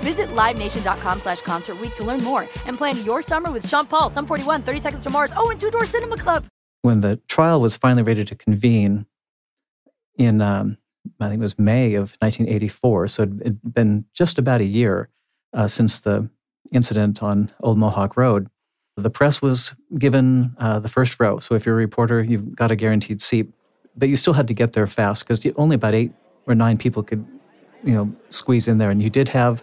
Visit LiveNation.com slash Concert to learn more and plan your summer with Sean Paul, Sum 41, 30 Seconds to Mars, oh, and Two Door Cinema Club. When the trial was finally ready to convene in, um, I think it was May of 1984, so it had been just about a year uh, since the incident on Old Mohawk Road, the press was given uh, the first row. So if you're a reporter, you've got a guaranteed seat, but you still had to get there fast because only about eight or nine people could, you know, squeeze in there. And you did have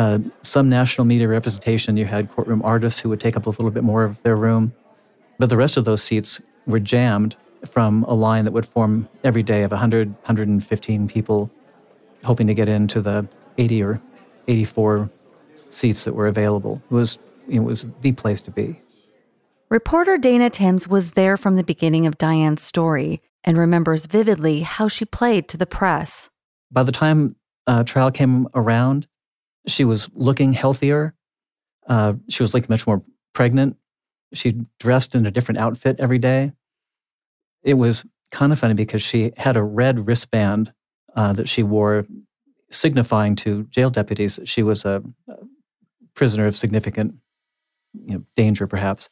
uh, some national media representation. You had courtroom artists who would take up a little bit more of their room, but the rest of those seats were jammed from a line that would form every day of 100, 115 people hoping to get into the 80 or 84 seats that were available. It was, it was the place to be. Reporter Dana Timms was there from the beginning of Diane's story and remembers vividly how she played to the press. By the time uh, trial came around, she was looking healthier. Uh, she was looking much more pregnant. She dressed in a different outfit every day. It was kind of funny because she had a red wristband uh, that she wore, signifying to jail deputies that she was a, a prisoner of significant you know, danger, perhaps.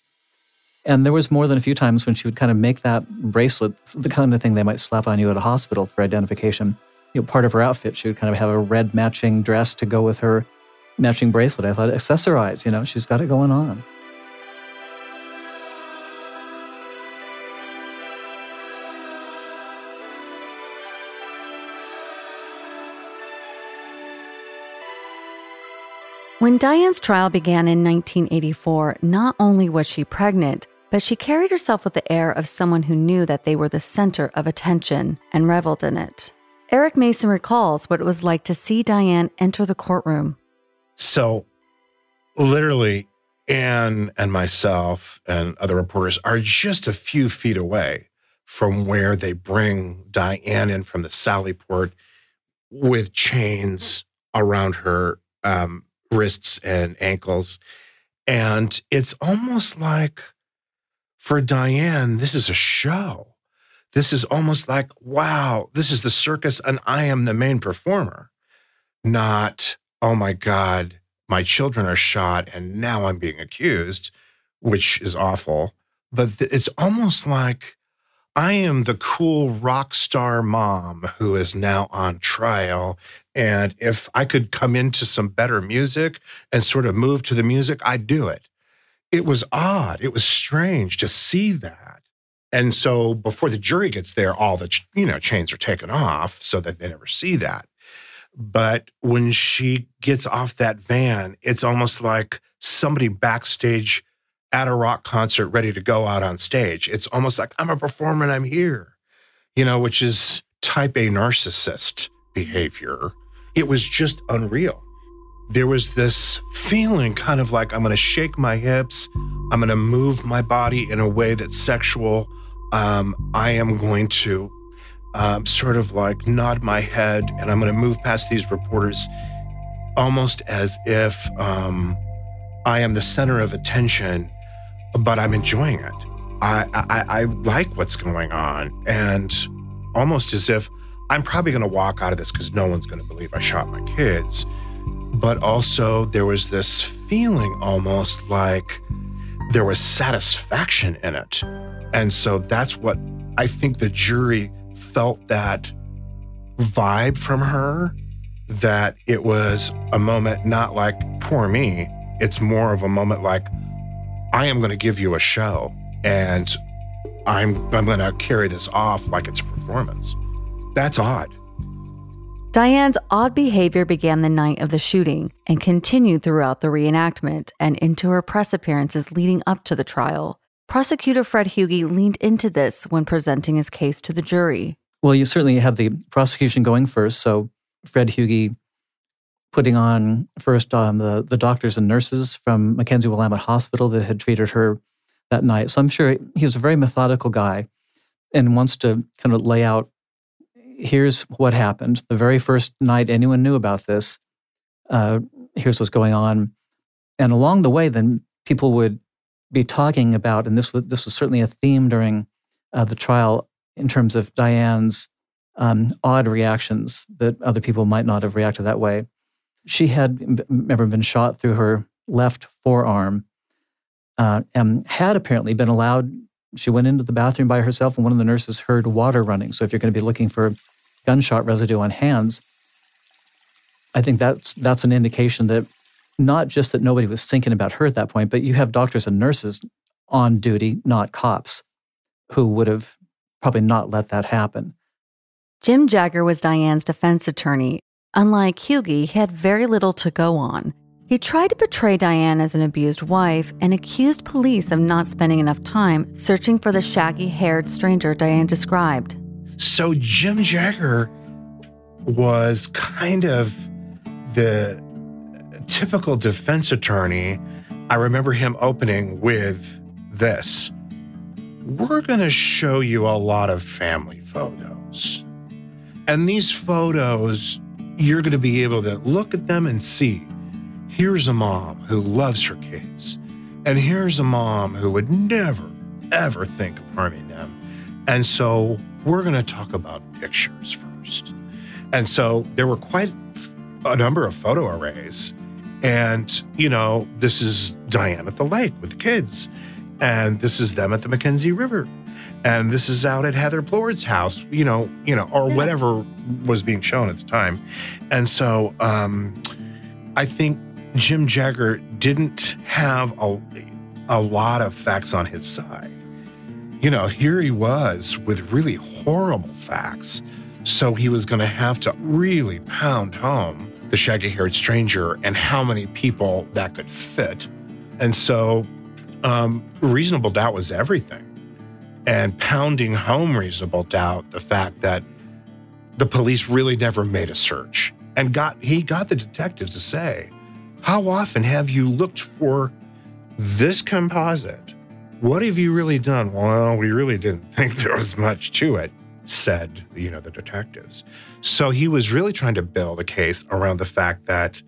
And there was more than a few times when she would kind of make that bracelet, the kind of thing they might slap on you at a hospital for identification. You know, part of her outfit, she would kind of have a red matching dress to go with her matching bracelet. I thought, accessorize, you know, she's got it going on. When Diane's trial began in 1984, not only was she pregnant, but she carried herself with the air of someone who knew that they were the center of attention and reveled in it. Eric Mason recalls what it was like to see Diane enter the courtroom. So, literally, Anne and myself and other reporters are just a few feet away from where they bring Diane in from the Sally Port with chains around her um, wrists and ankles. And it's almost like for Diane, this is a show. This is almost like, wow, this is the circus and I am the main performer, not, oh my God, my children are shot and now I'm being accused, which is awful. But it's almost like I am the cool rock star mom who is now on trial. And if I could come into some better music and sort of move to the music, I'd do it. It was odd. It was strange to see that. And so before the jury gets there, all the you know chains are taken off so that they never see that. But when she gets off that van, it's almost like somebody backstage at a rock concert ready to go out on stage. It's almost like I'm a performer and I'm here, you know, which is type A narcissist behavior. It was just unreal. There was this feeling kind of like I'm going to shake my hips, I'm going to move my body in a way that's sexual. Um, I am going to um, sort of like nod my head and I'm going to move past these reporters almost as if um, I am the center of attention but I'm enjoying it. I, I, I like what's going on. And almost as if I'm probably going to walk out of this because no one's going to believe I shot my kids. But also, there was this feeling almost like there was satisfaction in it. And so that's what I think the jury felt that vibe from her that it was a moment not like poor me, it's more of a moment like, I am going to give you a show and I'm, I'm going to carry this off like it's a performance. That's odd. Diane's odd behavior began the night of the shooting and continued throughout the reenactment and into her press appearances leading up to the trial. Prosecutor Fred Hugi leaned into this when presenting his case to the jury. Well, you certainly had the prosecution going first. So Fred Hugi putting on first um, the, the doctors and nurses from McKenzie Willamette Hospital that had treated her that night. So I'm sure he's a very methodical guy and wants to kind of lay out here's what happened. The very first night anyone knew about this, uh, here's what's going on. And along the way, then people would be talking about, and this was, this was certainly a theme during uh, the trial in terms of Diane's um, odd reactions that other people might not have reacted that way. She had never been shot through her left forearm uh, and had apparently been allowed. She went into the bathroom by herself, and one of the nurses heard water running. So, if you're going to be looking for gunshot residue on hands, I think that's that's an indication that not just that nobody was thinking about her at that point, but you have doctors and nurses on duty, not cops, who would have probably not let that happen. Jim Jagger was Diane's defense attorney Unlike Hugi, he had very little to go on. He tried to portray Diane as an abused wife and accused police of not spending enough time searching for the shaggy haired stranger Diane described. So Jim Jagger was kind of the typical defense attorney. I remember him opening with this We're going to show you a lot of family photos. And these photos you're going to be able to look at them and see here's a mom who loves her kids, and here's a mom who would never, ever think of harming them. And so we're going to talk about pictures first. And so there were quite a number of photo arrays. And, you know, this is Diane at the lake with the kids. And this is them at the McKenzie River and this is out at Heather Plourd's house, you know, you know, or whatever was being shown at the time. And so um, I think Jim Jagger didn't have a, a lot of facts on his side. You know, here he was with really horrible facts. So he was going to have to really pound home the shaggy haired stranger and how many people that could fit. And so um, reasonable doubt was everything and pounding home reasonable doubt the fact that the police really never made a search and got he got the detectives to say how often have you looked for this composite? What have you really done? Well we really didn't think there was much to it said you know the detectives. So he was really trying to build a case around the fact that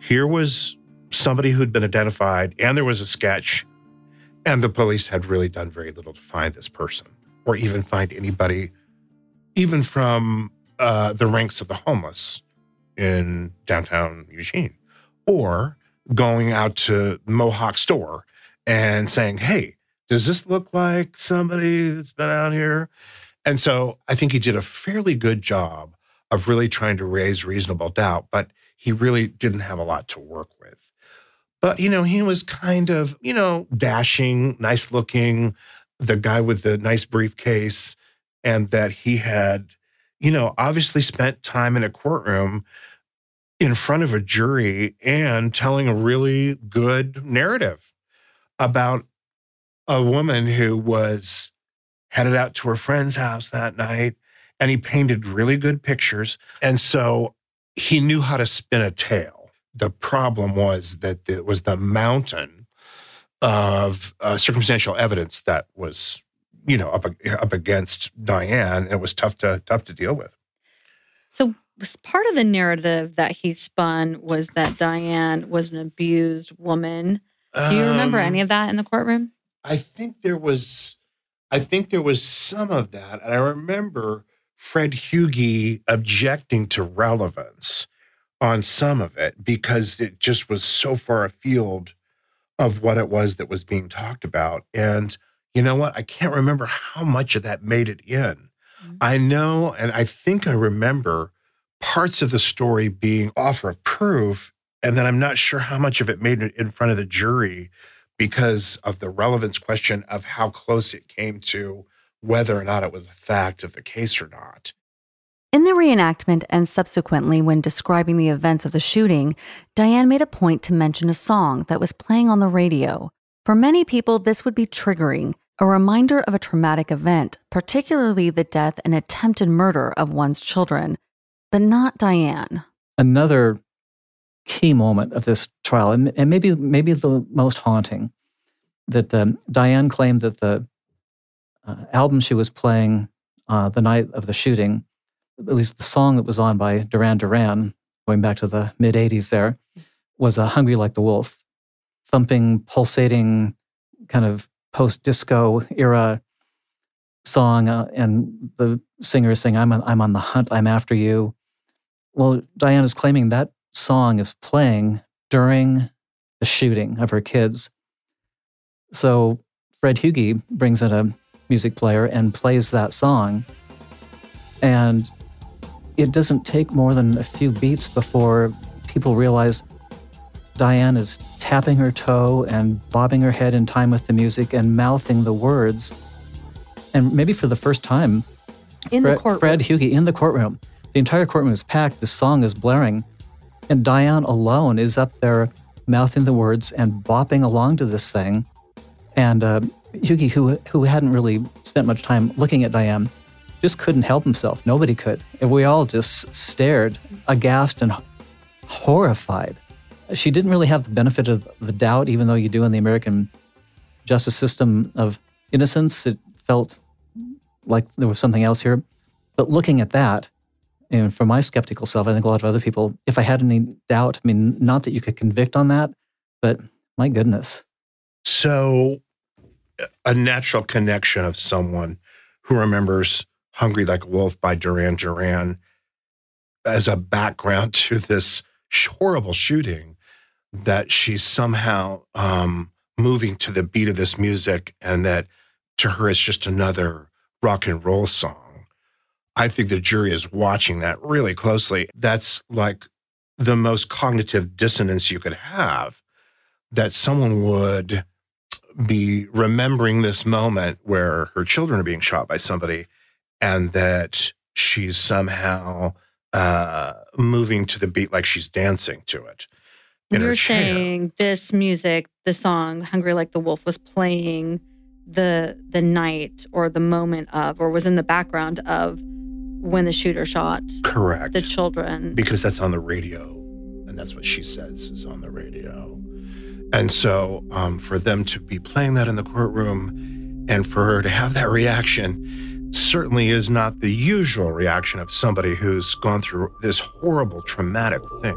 here was somebody who'd been identified and there was a sketch and the police had really done very little to find this person or even find anybody, even from uh, the ranks of the homeless in downtown Eugene, or going out to Mohawk store and saying, hey, does this look like somebody that's been out here? And so I think he did a fairly good job of really trying to raise reasonable doubt, but he really didn't have a lot to work with. But, you know, he was kind of, you know, dashing, nice looking, the guy with the nice briefcase, and that he had, you know, obviously spent time in a courtroom in front of a jury and telling a really good narrative about a woman who was headed out to her friend's house that night and he painted really good pictures. And so he knew how to spin a tale. The problem was that it was the mountain of uh, circumstantial evidence that was, you know, up up against Diane. It was tough to tough to deal with. So, was part of the narrative that he spun was that Diane was an abused woman. Do you remember Um, any of that in the courtroom? I think there was, I think there was some of that, and I remember Fred Hugi objecting to relevance on some of it because it just was so far afield of what it was that was being talked about. And you know what? I can't remember how much of that made it in. I know, and I think I remember parts of the story being offer of proof, and then I'm not sure how much of it made it in front of the jury because of the relevance question of how close it came to whether or not it was a fact of the case or not. In the reenactment and subsequently when describing the events of the shooting, Diane made a point to mention a song that was playing on the radio. For many people, this would be triggering, a reminder of a traumatic event, particularly the death and attempted murder of one's children. But not Diane. Another key moment of this trial, and, and maybe maybe the most haunting, that um, Diane claimed that the uh, album she was playing uh, the night of the shooting, at least the song that was on by Duran Duran, going back to the mid '80s, there was a "Hungry Like the Wolf," thumping, pulsating, kind of post-disco era song, uh, and the singer is saying, "I'm on, I'm on the hunt. I'm after you." Well, Diane is claiming that song is playing during the shooting of her kids. So Fred Hugi brings in a music player and plays that song. And it doesn't take more than a few beats before people realize Diane is tapping her toe and bobbing her head in time with the music and mouthing the words. And maybe for the first time, In Fred, the courtroom. Fred Hugi in the courtroom. The entire courtroom is packed. The song is blaring. And Diane alone is up there mouthing the words and bopping along to this thing. And uh, Hugi, who, who hadn't really spent much time looking at Diane, just couldn't help himself. Nobody could. And we all just stared, aghast and horrified. She didn't really have the benefit of the doubt, even though you do in the American justice system of innocence. It felt like there was something else here. But looking at that, and for my skeptical self, I think a lot of other people, if I had any doubt, I mean, not that you could convict on that, but my goodness. So, a natural connection of someone who remembers Hungry Like a Wolf by Duran Duran as a background to this horrible shooting, that she's somehow um, moving to the beat of this music and that to her it's just another rock and roll song. I think the jury is watching that really closely. That's like the most cognitive dissonance you could have that someone would be remembering this moment where her children are being shot by somebody and that she's somehow uh, moving to the beat like she's dancing to it. You're saying this music, the song "Hungry Like the Wolf" was playing the the night or the moment of, or was in the background of when the shooter shot Correct. the children. because that's on the radio and that's what she says is on the radio and so um, for them to be playing that in the courtroom and for her to have that reaction certainly is not the usual reaction of somebody who's gone through this horrible traumatic thing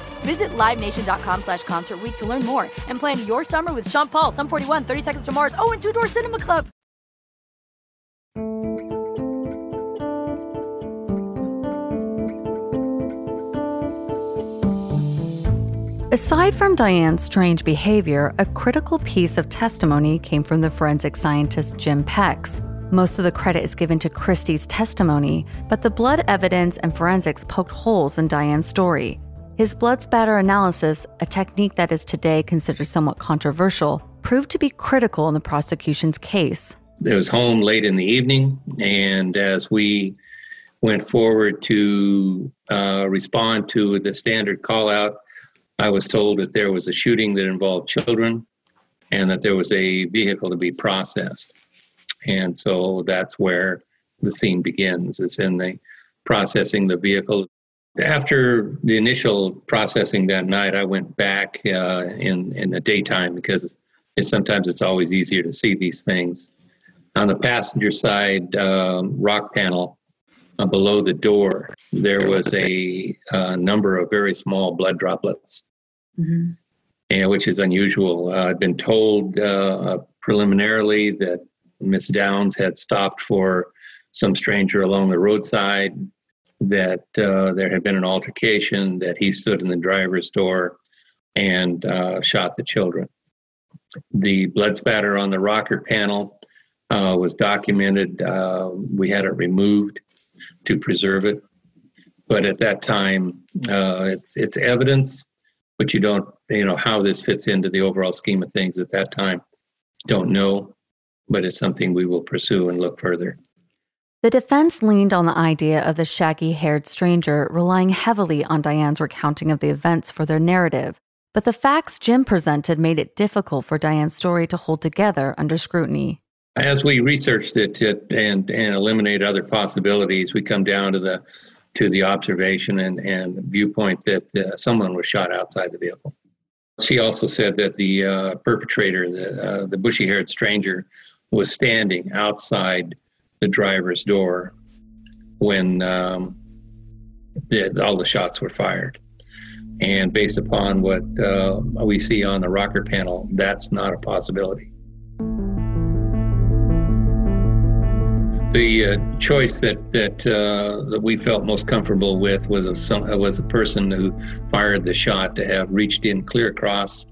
Visit LiveNation.com slash Concert to learn more and plan your summer with Sean Paul, Sum 41, 30 Seconds to Mars, oh, and Two Door Cinema Club. Aside from Diane's strange behavior, a critical piece of testimony came from the forensic scientist Jim Pex. Most of the credit is given to Christie's testimony, but the blood evidence and forensics poked holes in Diane's story. His blood spatter analysis, a technique that is today considered somewhat controversial, proved to be critical in the prosecution's case. It was home late in the evening, and as we went forward to uh, respond to the standard call out, I was told that there was a shooting that involved children and that there was a vehicle to be processed. And so that's where the scene begins, It's in the processing the vehicle. After the initial processing that night, I went back uh, in, in the daytime because it's, sometimes it's always easier to see these things. On the passenger side um, rock panel uh, below the door, there was a uh, number of very small blood droplets mm-hmm. and which is unusual. Uh, I've been told uh, preliminarily that Miss Downs had stopped for some stranger along the roadside, that uh, there had been an altercation, that he stood in the driver's door and uh, shot the children. The blood spatter on the rocker panel uh, was documented. Uh, we had it removed to preserve it. But at that time, it's, it's evidence but you don't, you know, how this fits into the overall scheme of things at that time. Don't know, but it's something we will pursue and look further. The defense leaned on the idea of the shaggy haired stranger relying heavily on Diane's recounting of the events for their narrative, but the facts Jim presented made it difficult for Diane's story to hold together under scrutiny. As we researched it, and, and eliminate other possibilities, we come down to the to the observation and, and viewpoint that uh, someone was shot outside the vehicle. She also said that the uh, perpetrator, the, uh, the bushy haired stranger, was standing outside the driver's door when um, the, all the shots were fired. And based upon what uh, we see on the rocker panel, that's not a possibility. The uh, choice that that uh, that we felt most comfortable with was a some, was a person who fired the shot to have reached in clear across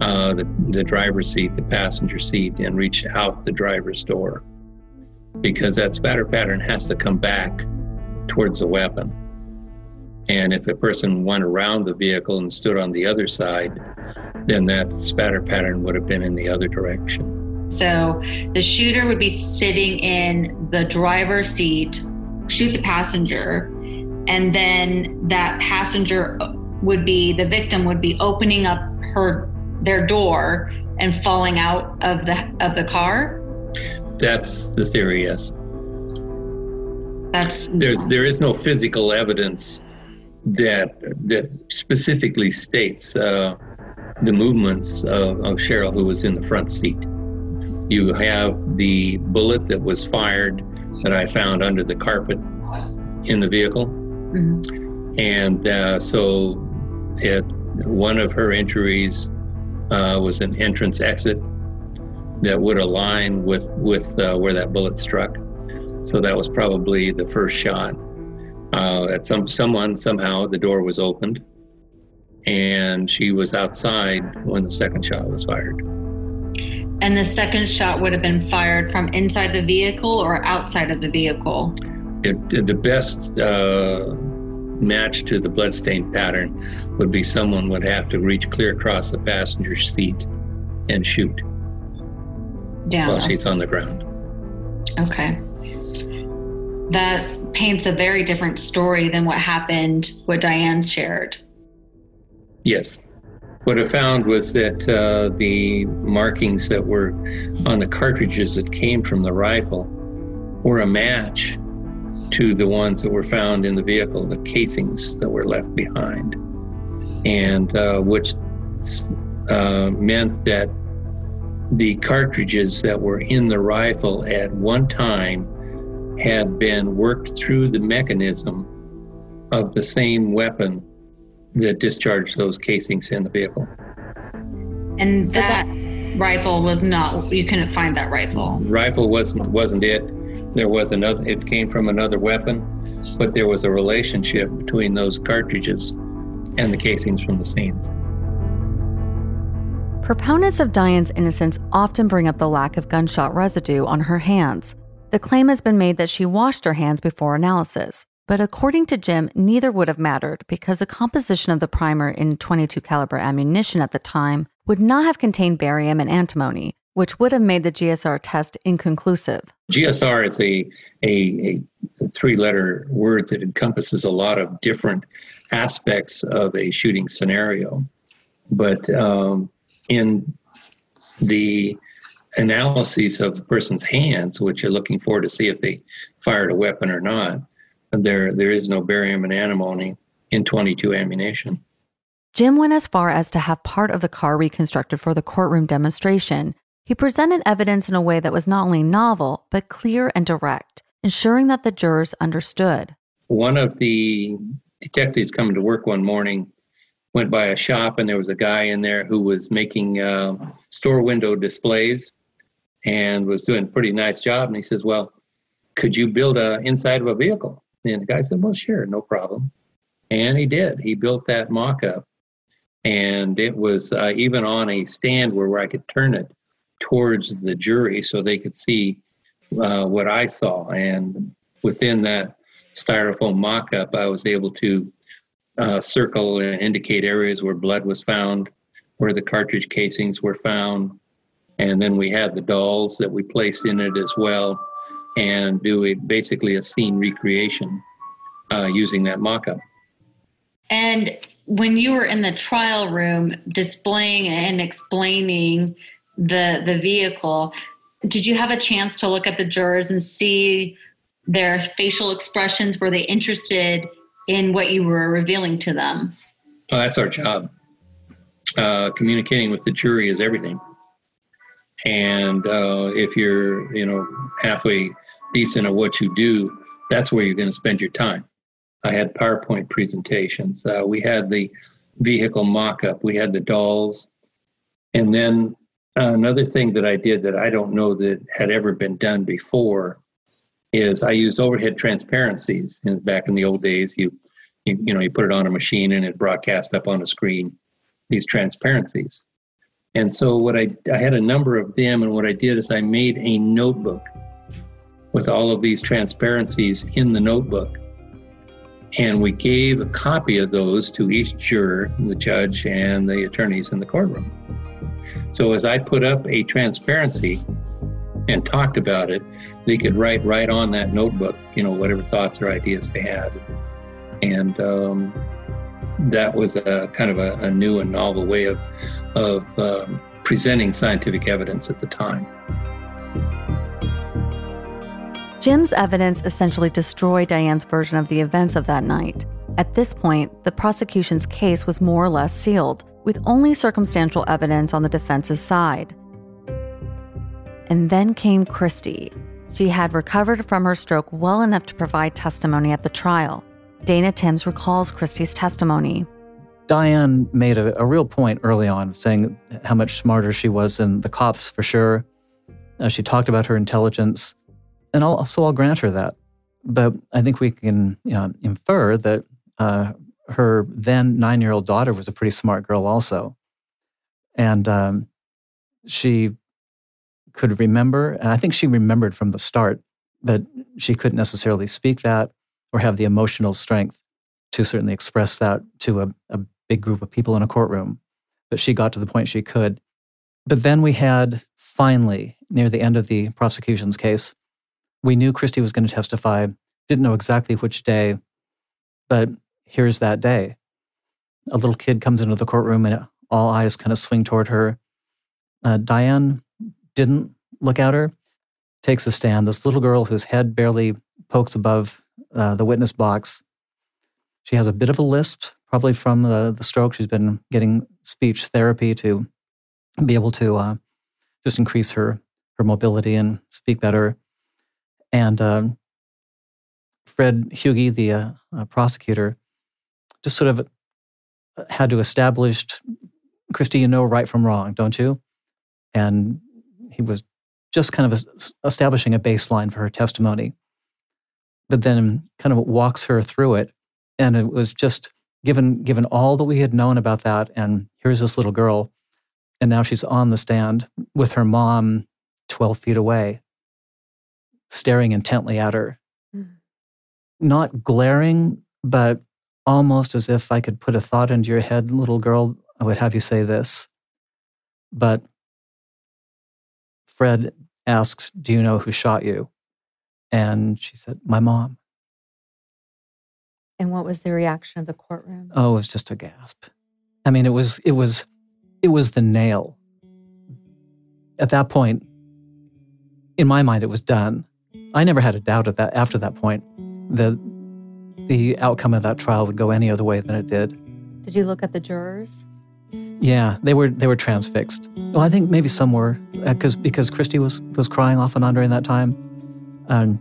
uh, the the driver's seat, the passenger seat, and reached out the driver's door, because that spatter pattern has to come back towards the weapon. And if a person went around the vehicle and stood on the other side, then that spatter pattern would have been in the other direction. So the shooter would be sitting in the driver's seat, shoot the passenger, and then that passenger uh, would be the victim would be opening up her their door and falling out of the of the car. That's the theory, yes. That's there's there is no physical evidence that that specifically states uh, the movements of, of Cheryl, who was in the front seat. You have the bullet that was fired that I found under the carpet in the vehicle. Mm-hmm. And uh, so it, one of her injuries uh, was an entrance exit that would align with, with uh, where that bullet struck. So that was probably the first shot. Uh, at some someone somehow the door was opened, and she was outside when the second shot was fired. And the second shot would have been fired from inside the vehicle or outside of the vehicle? It, the best uh, match to the bloodstain pattern would be someone would have to reach clear across the passenger seat and shoot Down. while she's on the ground. Okay. That paints a very different story than what happened, what Diane shared. Yes. What I found was that uh, the markings that were on the cartridges that came from the rifle were a match to the ones that were found in the vehicle, the casings that were left behind, and uh, which uh, meant that the cartridges that were in the rifle at one time had been worked through the mechanism of the same weapon that discharged those casings in the vehicle. And that rifle was not. You couldn't find that rifle. Rifle wasn't wasn't it. There was another. It came from another weapon, but there was a relationship between those cartridges and the casings from the scenes. Proponents of Diane's innocence often bring up the lack of gunshot residue on her hands. The claim has been made that she washed her hands before analysis. But according to Jim, neither would have mattered because the composition of the primer in 22 caliber ammunition at the time would not have contained barium and antimony, which would have made the GSR test inconclusive. GSR is a, a, a three letter word that encompasses a lot of different aspects of a shooting scenario. But um, in the analyses of a person's hands, which you're looking for to see if they fired a weapon or not, there there is no barium and antimony in 22 ammunition. Jim went as far as to have part of the car reconstructed for the courtroom demonstration. He presented evidence in a way that was not only novel, but clear and direct, ensuring that the jurors understood. One of the detectives coming to work one morning went by a shop, and there was a guy in there who was making uh, store window displays and was doing a pretty nice job. And he says, Well, could you build a inside of a vehicle? And the guy said, Well, sure, no problem. And he did. He built that mock up. And it was uh, even on a stand where, where I could turn it towards the jury so they could see uh, what I saw. And within that styrofoam mock up, I was able to uh, circle and indicate areas where blood was found, where the cartridge casings were found. And then we had the dolls that we placed in it as well and do a, basically a scene recreation uh, using that mock-up. And when you were in the trial room displaying and explaining the the vehicle, did you have a chance to look at the jurors and see their facial expressions? Were they interested in what you were revealing to them? Oh, that's our job. Uh, communicating with the jury is everything. And uh, if you're, you know, halfway decent at what you do, that's where you're going to spend your time. I had PowerPoint presentations. Uh, we had the vehicle mock up, we had the dolls. And then uh, another thing that I did that I don't know that had ever been done before is I used overhead transparencies. And back in the old days, you, you you know you put it on a machine and it broadcast up on a screen these transparencies. And so what I I had a number of them, and what I did is I made a notebook with all of these transparencies in the notebook. And we gave a copy of those to each juror, the judge, and the attorneys in the courtroom. So as I put up a transparency and talked about it, they could write right on that notebook, you know, whatever thoughts or ideas they had. And um, that was a kind of a, a, new and novel way of, of um, presenting scientific evidence at the time. Jim's evidence essentially destroyed Diane's version of the events of that night. At this point, the prosecution's case was more or less sealed, with only circumstantial evidence on the defense's side. And then came Christy. She had recovered from her stroke well enough to provide testimony at the trial. Dana Timms recalls Christy's testimony. Diane made a, a real point early on, saying how much smarter she was than the cops for sure. Uh, she talked about her intelligence and I'll, so I'll grant her that. But I think we can you know, infer that uh, her then nine year old daughter was a pretty smart girl, also. And um, she could remember, and I think she remembered from the start, but she couldn't necessarily speak that or have the emotional strength to certainly express that to a, a big group of people in a courtroom. But she got to the point she could. But then we had finally, near the end of the prosecution's case, we knew Christy was going to testify, didn't know exactly which day, but here's that day. A little kid comes into the courtroom and all eyes kind of swing toward her. Uh, Diane didn't look at her, takes a stand. This little girl whose head barely pokes above uh, the witness box. She has a bit of a lisp, probably from the, the stroke. She's been getting speech therapy to be able to uh, just increase her, her mobility and speak better. And um, Fred Hugi, the uh, uh, prosecutor, just sort of uh, had to establish, Christy, you know right from wrong, don't you? And he was just kind of establishing a baseline for her testimony, but then kind of walks her through it. And it was just given given all that we had known about that, and here's this little girl, and now she's on the stand with her mom 12 feet away staring intently at her. Mm. Not glaring, but almost as if I could put a thought into your head, little girl, I would have you say this. But Fred asks, Do you know who shot you? And she said, My mom. And what was the reaction of the courtroom? Oh, it was just a gasp. I mean, it was, it was, it was the nail. At that point, in my mind, it was done. I never had a doubt at that after that point that the outcome of that trial would go any other way than it did. Did you look at the jurors? Yeah, they were they were transfixed. Well, I think maybe some were because uh, because Christy was was crying off and on during that time, and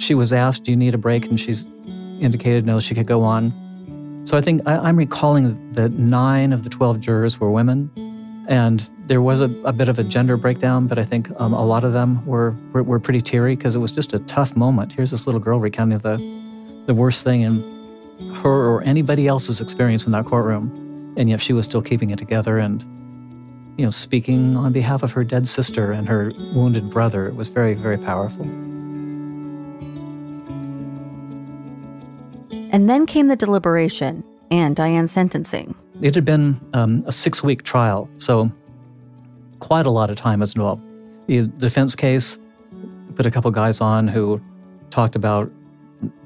she was asked, "Do you need a break?" and she's indicated no, she could go on. So I think I, am recalling that nine of the twelve jurors were women, and there was a, a, bit of a gender breakdown, but I think um, a lot of them were were, were pretty teary because it was just a tough moment. Here's this little girl recounting the the worst thing in her or anybody else's experience in that courtroom, and yet she was still keeping it together and you know speaking on behalf of her dead sister and her wounded brother. It was very very powerful. And then came the deliberation and Diane's sentencing. It had been um, a six week trial, so quite a lot of time was involved. The defense case put a couple guys on who talked about,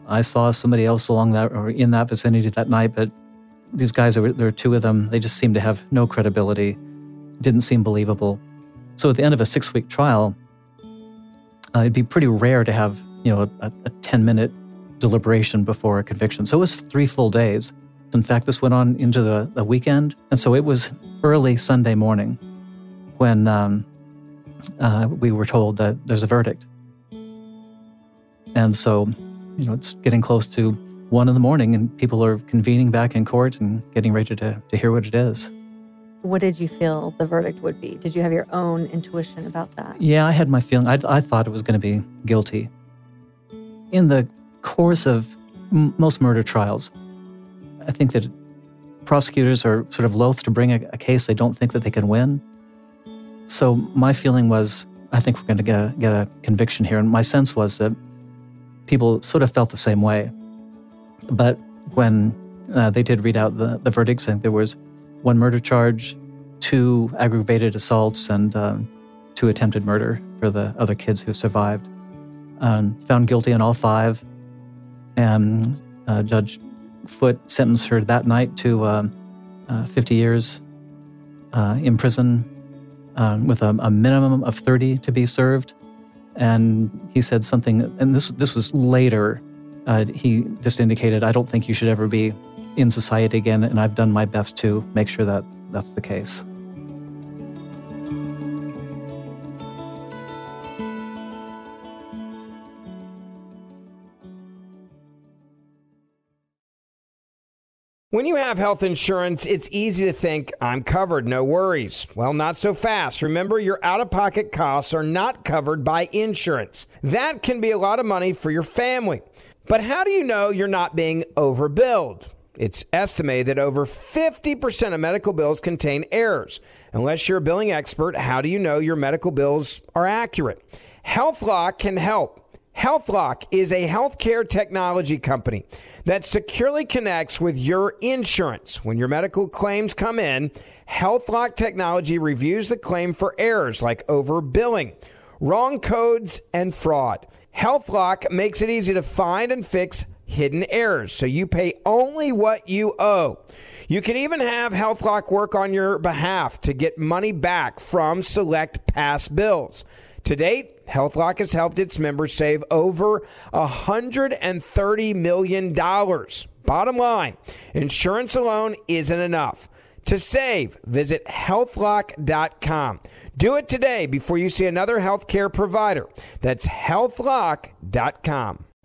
I saw somebody else along that or in that vicinity that night, but these guys, there were two of them, they just seemed to have no credibility, didn't seem believable. So at the end of a six week trial, uh, it'd be pretty rare to have, you know, a, a 10 minute deliberation before a conviction. So it was three full days. In fact, this went on into the, the weekend. And so it was early Sunday morning when um, uh, we were told that there's a verdict. And so, you know, it's getting close to one in the morning and people are convening back in court and getting ready to, to hear what it is. What did you feel the verdict would be? Did you have your own intuition about that? Yeah, I had my feeling. I, I thought it was going to be guilty. In the course of m- most murder trials, I think that prosecutors are sort of loath to bring a, a, case they don't think that they can win. So my feeling was, I think we're going to get a, get a conviction here. And my sense was that people sort of felt the same way. But when uh, they did read out the, the verdict saying there was one murder charge, two aggravated assaults, and um, two attempted murder for the other kids who survived. Um, found guilty on all five. And uh, Judge Foote sentenced her that night to um, uh, 50 years uh, in prison um, with a, a, minimum of 30 to be served. And he said something, and this, this was later. Uh, he just indicated, I don't think you should ever be in society again, and I've done my best to make sure that that's the case. When you have health insurance, it's easy to think, I'm covered, no worries. Well, not so fast. Remember, your out of pocket costs are not covered by insurance. That can be a lot of money for your family. But how do you know you're not being overbilled? It's estimated that over 50% of medical bills contain errors. Unless you're a billing expert, how do you know your medical bills are accurate? HealthLock can help. HealthLock is a healthcare technology company that securely connects with your insurance. When your medical claims come in, HealthLock technology reviews the claim for errors like overbilling, wrong codes, and fraud. HealthLock makes it easy to find and fix hidden errors, so you pay only what you owe. You can even have HealthLock work on your behalf to get money back from select past bills. To date, HealthLock has helped its members save over $130 million. Bottom line, insurance alone isn't enough. To save, visit healthlock.com. Do it today before you see another healthcare provider. That's healthlock.com.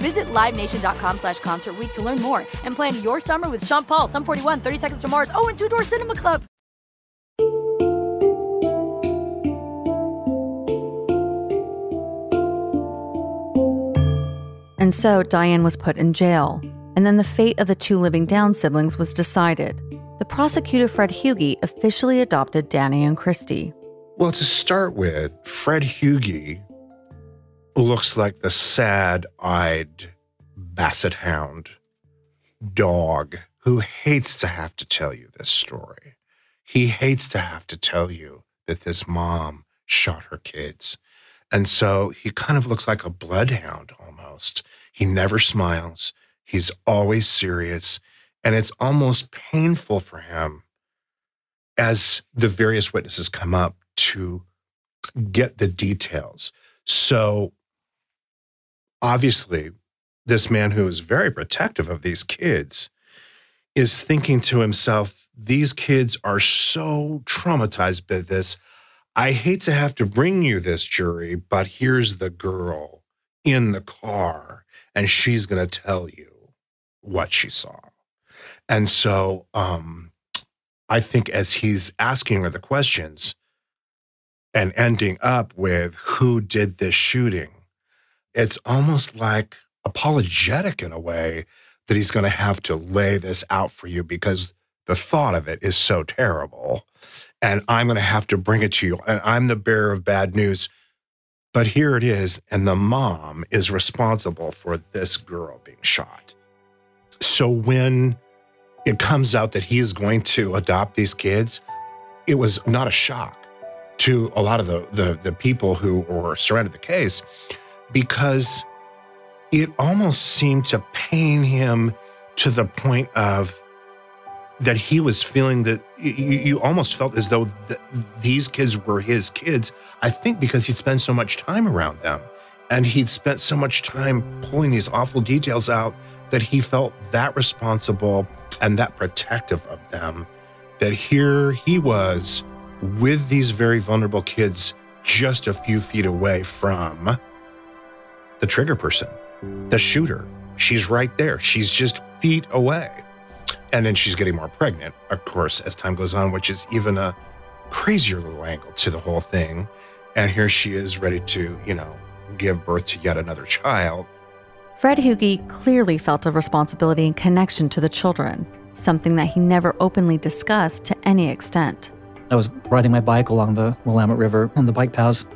Visit LiveNation.com slash Concert Week to learn more and plan your summer with Sean Paul, Sum 41, 30 Seconds to Mars, oh, and Two Door Cinema Club. And so Diane was put in jail, and then the fate of the two living down siblings was decided. The prosecutor, Fred Hugi, officially adopted Danny and Christy. Well, to start with, Fred Hugi looks like the sad eyed basset hound dog who hates to have to tell you this story. He hates to have to tell you that this mom shot her kids. And so he kind of looks like a bloodhound almost. He never smiles. He's always serious. And it's almost painful for him as the various witnesses come up to get the details. So obviously, this man who is very protective of these kids is thinking to himself, these kids are so traumatized by this. I hate to have to bring you this jury, but here's the girl in the car, and she's going to tell you what she saw. And so um, I think as he's asking her the questions and ending up with who did this shooting, it's almost like apologetic in a way that he's going to have to lay this out for you because the thought of it is so terrible. And I'm going to have to bring it to you. And I'm the bearer of bad news. But here it is. And the mom is responsible for this girl being shot. So when it comes out that he is going to adopt these kids, it was not a shock to a lot of the, the, the people who were surrounded the case because it almost seemed to pain him to the point of that he was feeling that you, you almost felt as though th- these kids were his kids. I think because he'd spent so much time around them and he'd spent so much time pulling these awful details out that he felt that responsible and that protective of them. That here he was with these very vulnerable kids just a few feet away from the trigger person, the shooter. She's right there. She's just feet away. And then she's getting more pregnant, of course, as time goes on, which is even a crazier little angle to the whole thing. And here she is ready to, you know, give birth to yet another child. Fred Hugi clearly felt a responsibility and connection to the children, something that he never openly discussed to any extent. I was riding my bike along the Willamette River on the bike paths.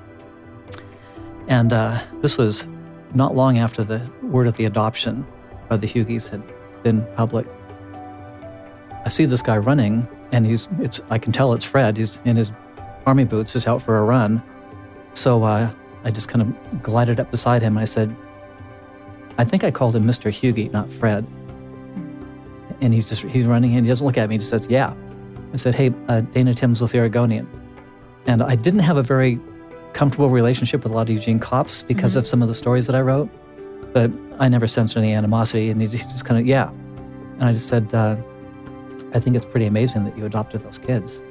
And uh, this was not long after the word of the adoption by the Hugis had been public. I see this guy running, and he's it's I can tell it's Fred. He's in his army boots, He's out for a run. So uh, I just kind of glided up beside him. I said, I think I called him Mr. Hugi, not Fred. And he's just he's running and he doesn't look at me. He just says, "Yeah." I said, "Hey, uh, Dana Tims with the Oregonian," and I didn't have a very comfortable relationship with a lot of Eugene cops because mm-hmm. of some of the stories that I wrote, but I never sensed any animosity. And he just kind of, yeah. And I just said, uh, I think it's pretty amazing that you adopted those kids.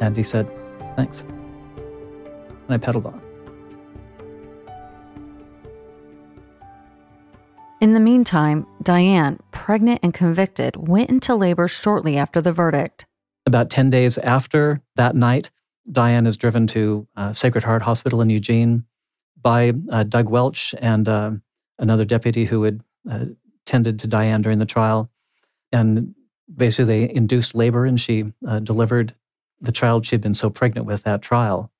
And he said, thanks. And I pedaled on. In the meantime, Diane, pregnant and convicted, went into labor shortly after the verdict. About 10 days after that night, Diane is driven to uh, Sacred Heart Hospital in Eugene by uh, Doug Welch and uh, another deputy who had uh, tended to Diane during the trial. And basically, they induced labor and she uh, delivered the child she'd been so pregnant with at trial.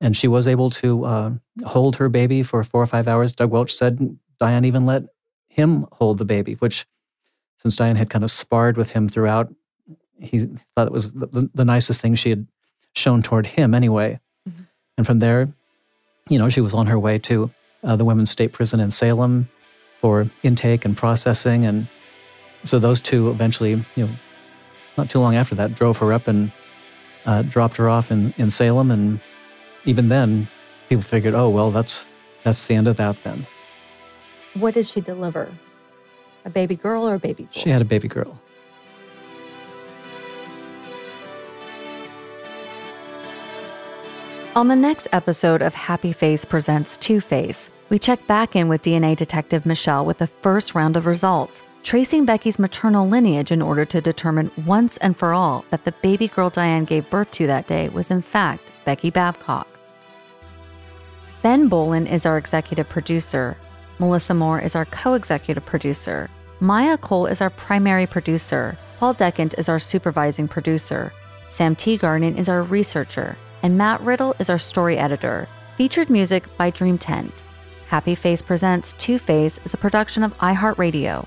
And she was able to uh, hold her baby for four or five hours. Doug Welch said Diane even let him hold the baby, which, since Diane had kind of sparred with him throughout, he thought it was the, the nicest thing she had shown toward him anyway. Mm-hmm. And from there, you know, she was on her way to uh, the women's state prison in Salem for intake and processing. And so those two eventually, you know, not too long after that, drove her up and uh, dropped her off in, in Salem. And even then, people figured, oh, well, that's, that's the end of that then. What did she deliver? A baby girl or a baby boy? She had a baby girl. On the next episode of Happy Face Presents Two Face, we check back in with DNA detective Michelle with the first round of results, tracing Becky's maternal lineage in order to determine once and for all that the baby girl Diane gave birth to that day was in fact Becky Babcock. Ben Bowlin is our executive producer. Melissa Moore is our co executive producer. Maya Cole is our primary producer. Paul Decant is our supervising producer. Sam T. Teagarden is our researcher and Matt Riddle is our story editor. Featured music by Dream Tent. Happy Face Presents Two Face is a production of iHeartRadio.